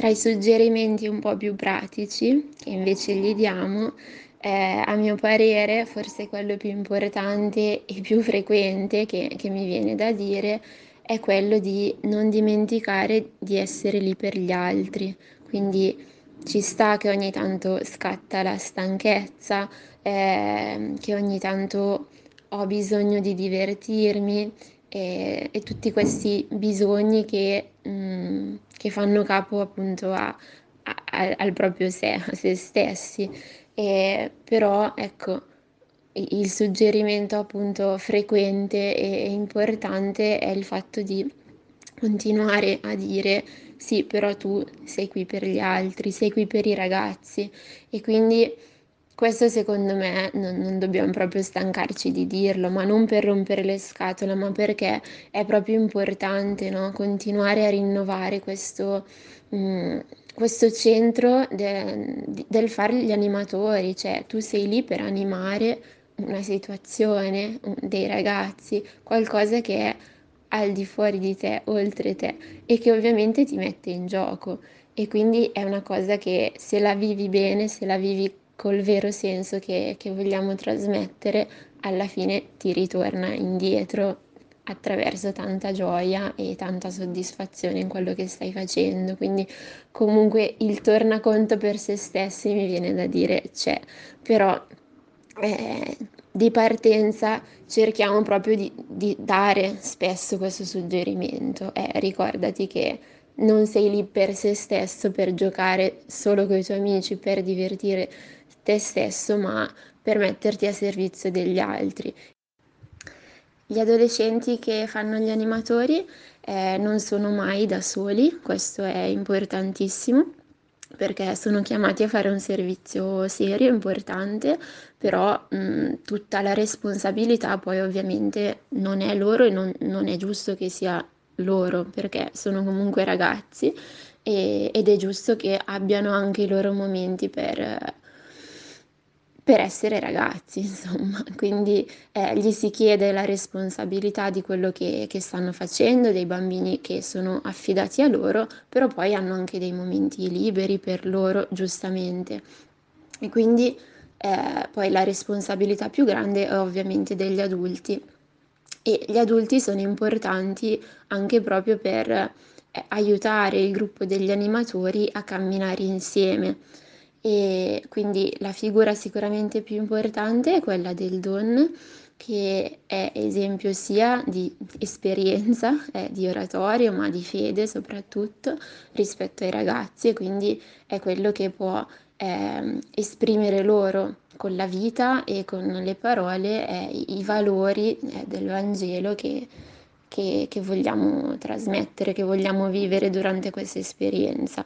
Tra i suggerimenti un po' più pratici che invece gli diamo eh, a mio parere, forse quello più importante e più frequente che, che mi viene da dire è quello di non dimenticare di essere lì per gli altri. Quindi ci sta che ogni tanto scatta la stanchezza, eh, che ogni tanto ho bisogno di divertirmi e, e tutti questi bisogni che, mh, mm, che fanno capo appunto a, a, al proprio sé, a se stessi. E, però ecco, il suggerimento appunto frequente e importante è il fatto di continuare a dire sì, però tu sei qui per gli altri, sei qui per i ragazzi e quindi questo secondo me non, non, dobbiamo proprio stancarci di dirlo, ma non per rompere le scatole, ma perché è proprio importante no? continuare a rinnovare questo, mh, mm, questo centro de, del fare gli animatori, cioè tu sei lì per animare una situazione, dei ragazzi, qualcosa che è al di fuori di te, oltre te e che ovviamente ti mette in gioco e quindi è una cosa che se la vivi bene, se la vivi col vero senso che, che vogliamo trasmettere, alla fine ti ritorna indietro attraverso tanta gioia e tanta soddisfazione in quello che stai facendo. Quindi comunque il tornaconto per se stessi mi viene da dire c'è, però eh, di partenza cerchiamo proprio di, di, dare spesso questo suggerimento. Eh, ricordati che non sei lì per se stesso, per giocare solo con i tuoi amici, per divertire te stesso, ma per metterti a servizio degli altri. Gli adolescenti che fanno gli animatori eh, non sono mai da soli, questo è importantissimo perché sono chiamati a fare un servizio serio, importante, però mh, tutta la responsabilità poi ovviamente non è loro e non, non è giusto che sia loro perché sono comunque ragazzi e, ed è giusto che abbiano anche i loro momenti per per essere ragazzi, [laughs] insomma, quindi eh, gli si chiede la responsabilità di quello che, che, stanno facendo, dei bambini che sono affidati a loro, però poi hanno anche dei momenti liberi per loro, giustamente. E quindi eh, poi la responsabilità più grande è ovviamente degli adulti. E gli adulti sono importanti anche proprio per eh, aiutare il gruppo degli animatori a camminare insieme e quindi la figura sicuramente più importante è quella del don che è esempio sia di esperienza, [laughs] eh, di oratorio, ma di fede soprattutto rispetto ai ragazzi e quindi è quello che può eh, esprimere loro con la vita e con le parole eh, i valori eh, del Vangelo che, che, che vogliamo trasmettere, che vogliamo vivere durante questa esperienza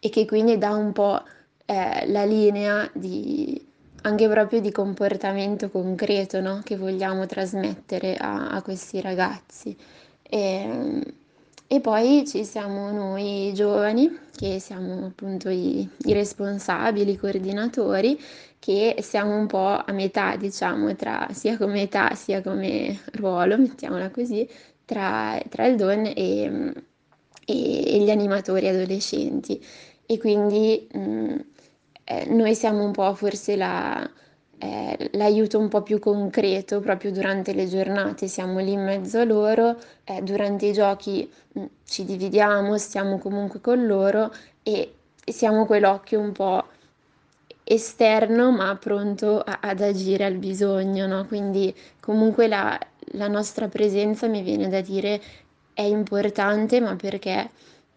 e che quindi dà un po' eh, la linea di, anche proprio di comportamento concreto no? che vogliamo trasmettere a, a questi ragazzi. E, e, poi ci siamo noi giovani, che siamo appunto i, i, responsabili, i coordinatori, che siamo un po' a metà, diciamo, tra, sia come età sia come ruolo, mettiamola così, tra, tra il DON e, e, e, gli animatori adolescenti. E quindi mh, eh, noi siamo un po' forse la, eh, l'aiuto un po' più concreto proprio durante le giornate, siamo lì in mezzo a loro, eh, durante i giochi mh, mm, ci dividiamo, stiamo comunque con loro e siamo quell'occhio un po' esterno ma pronto a, ad agire al bisogno, no? Quindi comunque la, la nostra presenza mi viene da dire è importante ma perché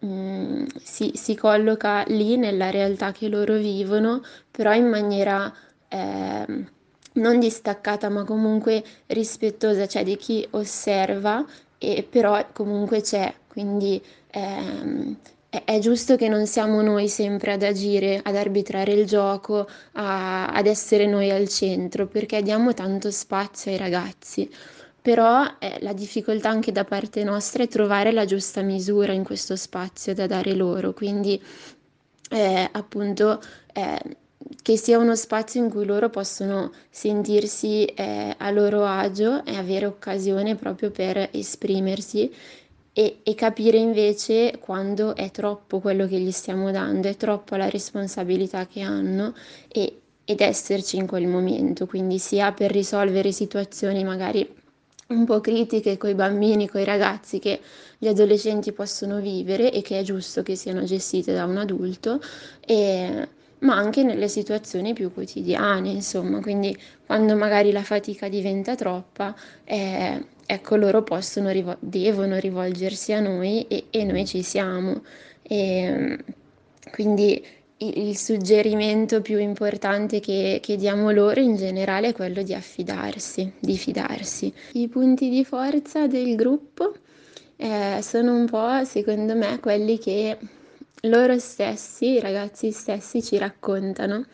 Mm, si, si colloca lì nella realtà che loro vivono, però in maniera eh, non distaccata, ma comunque rispettosa, cioè di chi osserva, e però comunque c'è. Quindi ehm, è, è, giusto che non siamo noi sempre ad agire, ad arbitrare il gioco, a, ad essere noi al centro, perché diamo tanto spazio ai ragazzi però eh, la difficoltà anche da parte nostra è trovare la giusta misura in questo spazio da dare loro, quindi eh, appunto eh, che sia uno spazio in cui loro possono sentirsi eh, a loro agio e avere occasione proprio per esprimersi e, e, capire invece quando è troppo quello che gli stiamo dando, è troppa la responsabilità che hanno e, ed esserci in quel momento, quindi sia per risolvere situazioni magari un po' critiche con i bambini, con i ragazzi che gli adolescenti possono vivere e che è giusto che siano gestite da un adulto, e, ma anche nelle situazioni più quotidiane, insomma, quindi quando magari la fatica diventa troppa, eh, ecco loro possono, rivol- devono rivolgersi a noi e, e noi ci siamo. E, quindi il suggerimento più importante che, che, diamo loro in generale è quello di affidarsi, di fidarsi. I punti di forza del gruppo eh, sono un po', secondo me, quelli che loro stessi, i ragazzi stessi, ci raccontano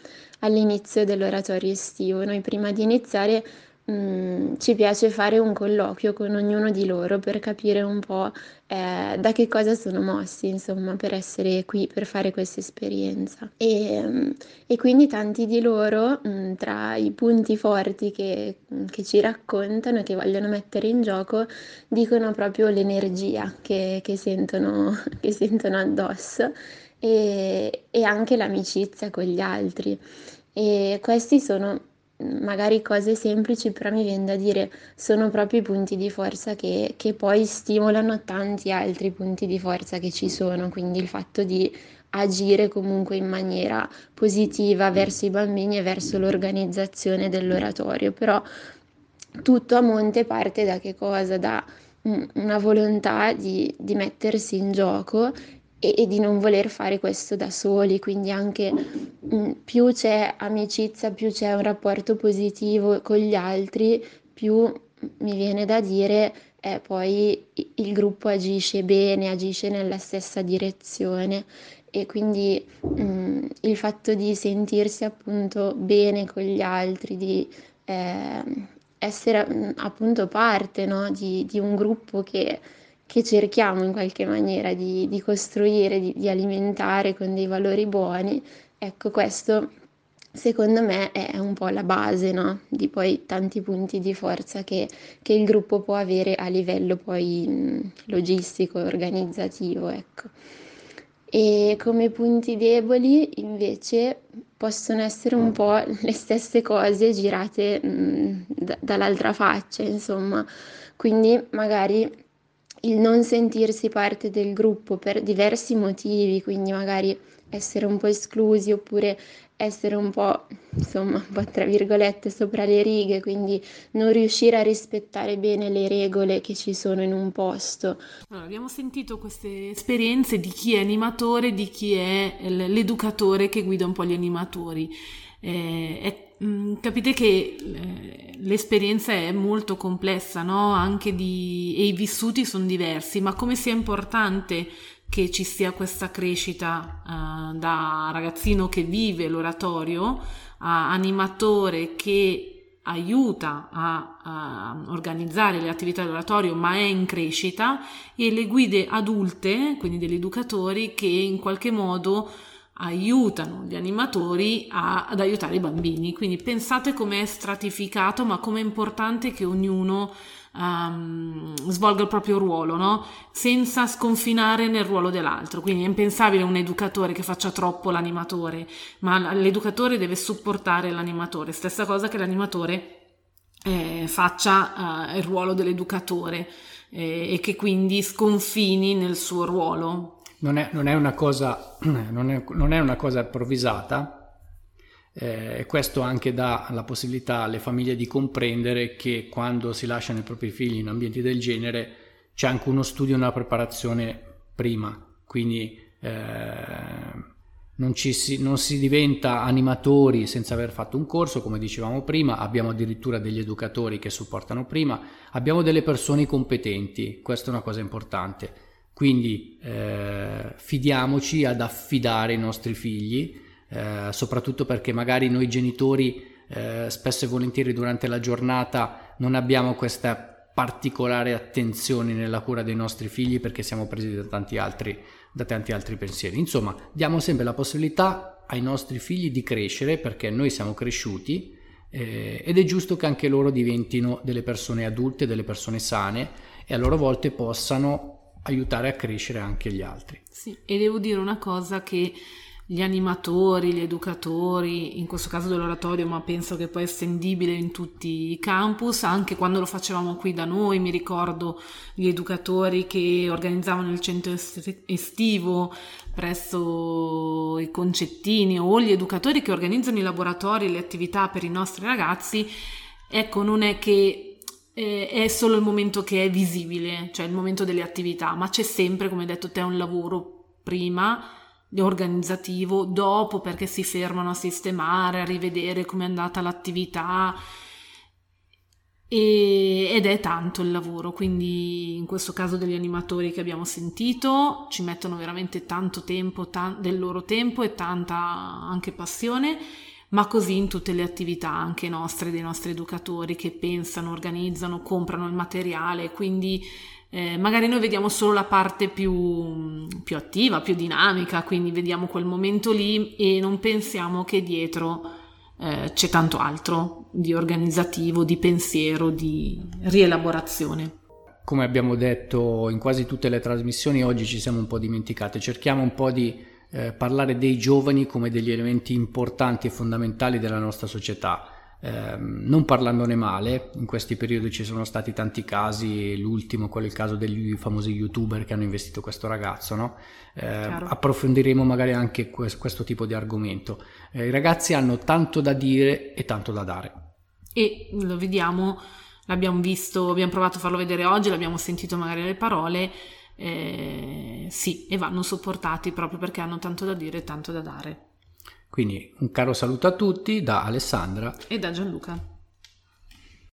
all'inizio dell'oratorio estivo. Noi prima di iniziare Mm, ci piace fare un colloquio con ognuno di loro per capire un po' eh, da che cosa sono mossi, insomma, per essere qui, per fare questa esperienza. E, mm, e quindi tanti di loro, mh, mm, tra i punti forti che, che, ci raccontano e che vogliono mettere in gioco, dicono proprio l'energia che, che, sentono, [laughs] che sentono addosso e, e anche l'amicizia con gli altri. E questi sono magari cose semplici, però mi viene da dire sono proprio i punti di forza che, che poi stimolano tanti altri punti di forza che ci sono, quindi il fatto di agire comunque in maniera positiva verso i bambini e verso l'organizzazione dell'oratorio, però tutto a monte parte da che cosa? Da una volontà di, di mettersi in gioco e, e, di non voler fare questo da soli, quindi anche mh, mm, più c'è amicizia, più c'è un rapporto positivo con gli altri, più mi viene da dire eh, poi il gruppo agisce bene, agisce nella stessa direzione e quindi mh, mm, il fatto di sentirsi appunto bene con gli altri, di eh, essere mm, appunto parte no? di, di un gruppo che che cerchiamo in qualche maniera di, di costruire, di, di, alimentare con dei valori buoni, ecco questo secondo me è un po' la base no? di poi tanti punti di forza che, che, il gruppo può avere a livello poi logistico, organizzativo. Ecco. E come punti deboli invece possono essere un po' le stesse cose girate mh, d- dall'altra faccia, insomma, quindi magari il non sentirsi parte del gruppo per diversi motivi, quindi magari essere un po' esclusi oppure essere un po', insomma, un po' tra virgolette sopra le righe, quindi non riuscire a rispettare bene le regole che ci sono in un posto. Allora, abbiamo sentito queste esperienze di chi è animatore, di chi è l'educatore che guida un po' gli animatori. Eh, è, mm, capite che eh, l'esperienza è molto complessa, no? Anche di, e i vissuti sono diversi, ma come sia importante che ci sia questa crescita uh, da ragazzino che vive l'oratorio a animatore che aiuta a, a, organizzare le attività dell'oratorio ma è in crescita e le guide adulte, quindi degli educatori che in qualche modo aiutano gli animatori a, ad aiutare i bambini. Quindi pensate com'è stratificato ma com'è importante che ognuno um, svolga il proprio ruolo, no? senza sconfinare nel ruolo dell'altro. Quindi è impensabile un educatore che faccia troppo l'animatore, ma l'educatore deve supportare l'animatore. Stessa cosa che l'animatore eh, faccia uh, il ruolo dell'educatore eh, e che quindi sconfini nel suo ruolo. Non è, non è, una, cosa, [clears throat] non è, non è una cosa improvvisata, eh, questo anche dà la possibilità alle famiglie di comprendere che quando si lasciano i propri figli in ambienti del genere c'è anche uno studio e una preparazione prima, quindi eh, non, si, non, si, diventa animatori senza aver fatto un corso, come dicevamo prima, abbiamo addirittura degli educatori che supportano prima, abbiamo delle persone competenti, questa è una cosa importante, quindi eh, fidiamoci ad affidare i nostri figli eh, soprattutto perché magari noi genitori eh, spesso e volentieri durante la giornata non abbiamo questa particolare attenzione nella cura dei nostri figli perché siamo presi da tanti altri, da tanti altri pensieri. Insomma, diamo sempre la possibilità ai nostri figli di crescere perché noi siamo cresciuti eh, ed è giusto che anche loro diventino delle persone adulte, delle persone sane e a loro volte possano aiutare a crescere anche gli altri. Sì, e devo dire una cosa che gli animatori, gli educatori, in questo caso dell'oratorio, ma penso che poi è estendibile in tutti i campus, anche quando lo facevamo qui da noi, mi ricordo gli educatori che organizzavano il centro estivo presso i concettini o gli educatori che organizzano i laboratori, le attività per i nostri ragazzi, ecco, non è che è solo il momento che è visibile, cioè il momento delle attività, ma c'è sempre, come hai detto te, un lavoro prima organizzativo dopo perché si fermano a sistemare, a rivedere come è andata l'attività. E, ed è tanto il lavoro, quindi in questo caso degli animatori che abbiamo sentito ci mettono veramente tanto tempo ta- del loro tempo e tanta anche passione ma così in tutte le attività anche nostre, dei nostri educatori che pensano, organizzano, comprano il materiale, quindi eh, magari noi vediamo solo la parte più, più, attiva, più dinamica, quindi vediamo quel momento lì e non pensiamo che dietro eh, c'è tanto altro di organizzativo, di pensiero, di rielaborazione. Come abbiamo detto in quasi tutte le trasmissioni, oggi ci siamo un po' dimenticate, cerchiamo un po' di eh, parlare dei giovani come degli elementi importanti e fondamentali della nostra società eh, non parlandone male, in questi periodi ci sono stati tanti casi, l'ultimo quello è il caso degli famosi youtuber che hanno investito questo ragazzo, no? eh, approfondiremo magari anche questo, questo tipo di argomento. Eh, I ragazzi hanno tanto da dire e tanto da dare. E lo vediamo, l'abbiamo visto, abbiamo provato a farlo vedere oggi, l'abbiamo sentito magari le parole, eh, sì, e vanno sopportati proprio perché hanno tanto da dire e tanto da dare. Quindi un caro saluto a tutti da Alessandra e da Gianluca.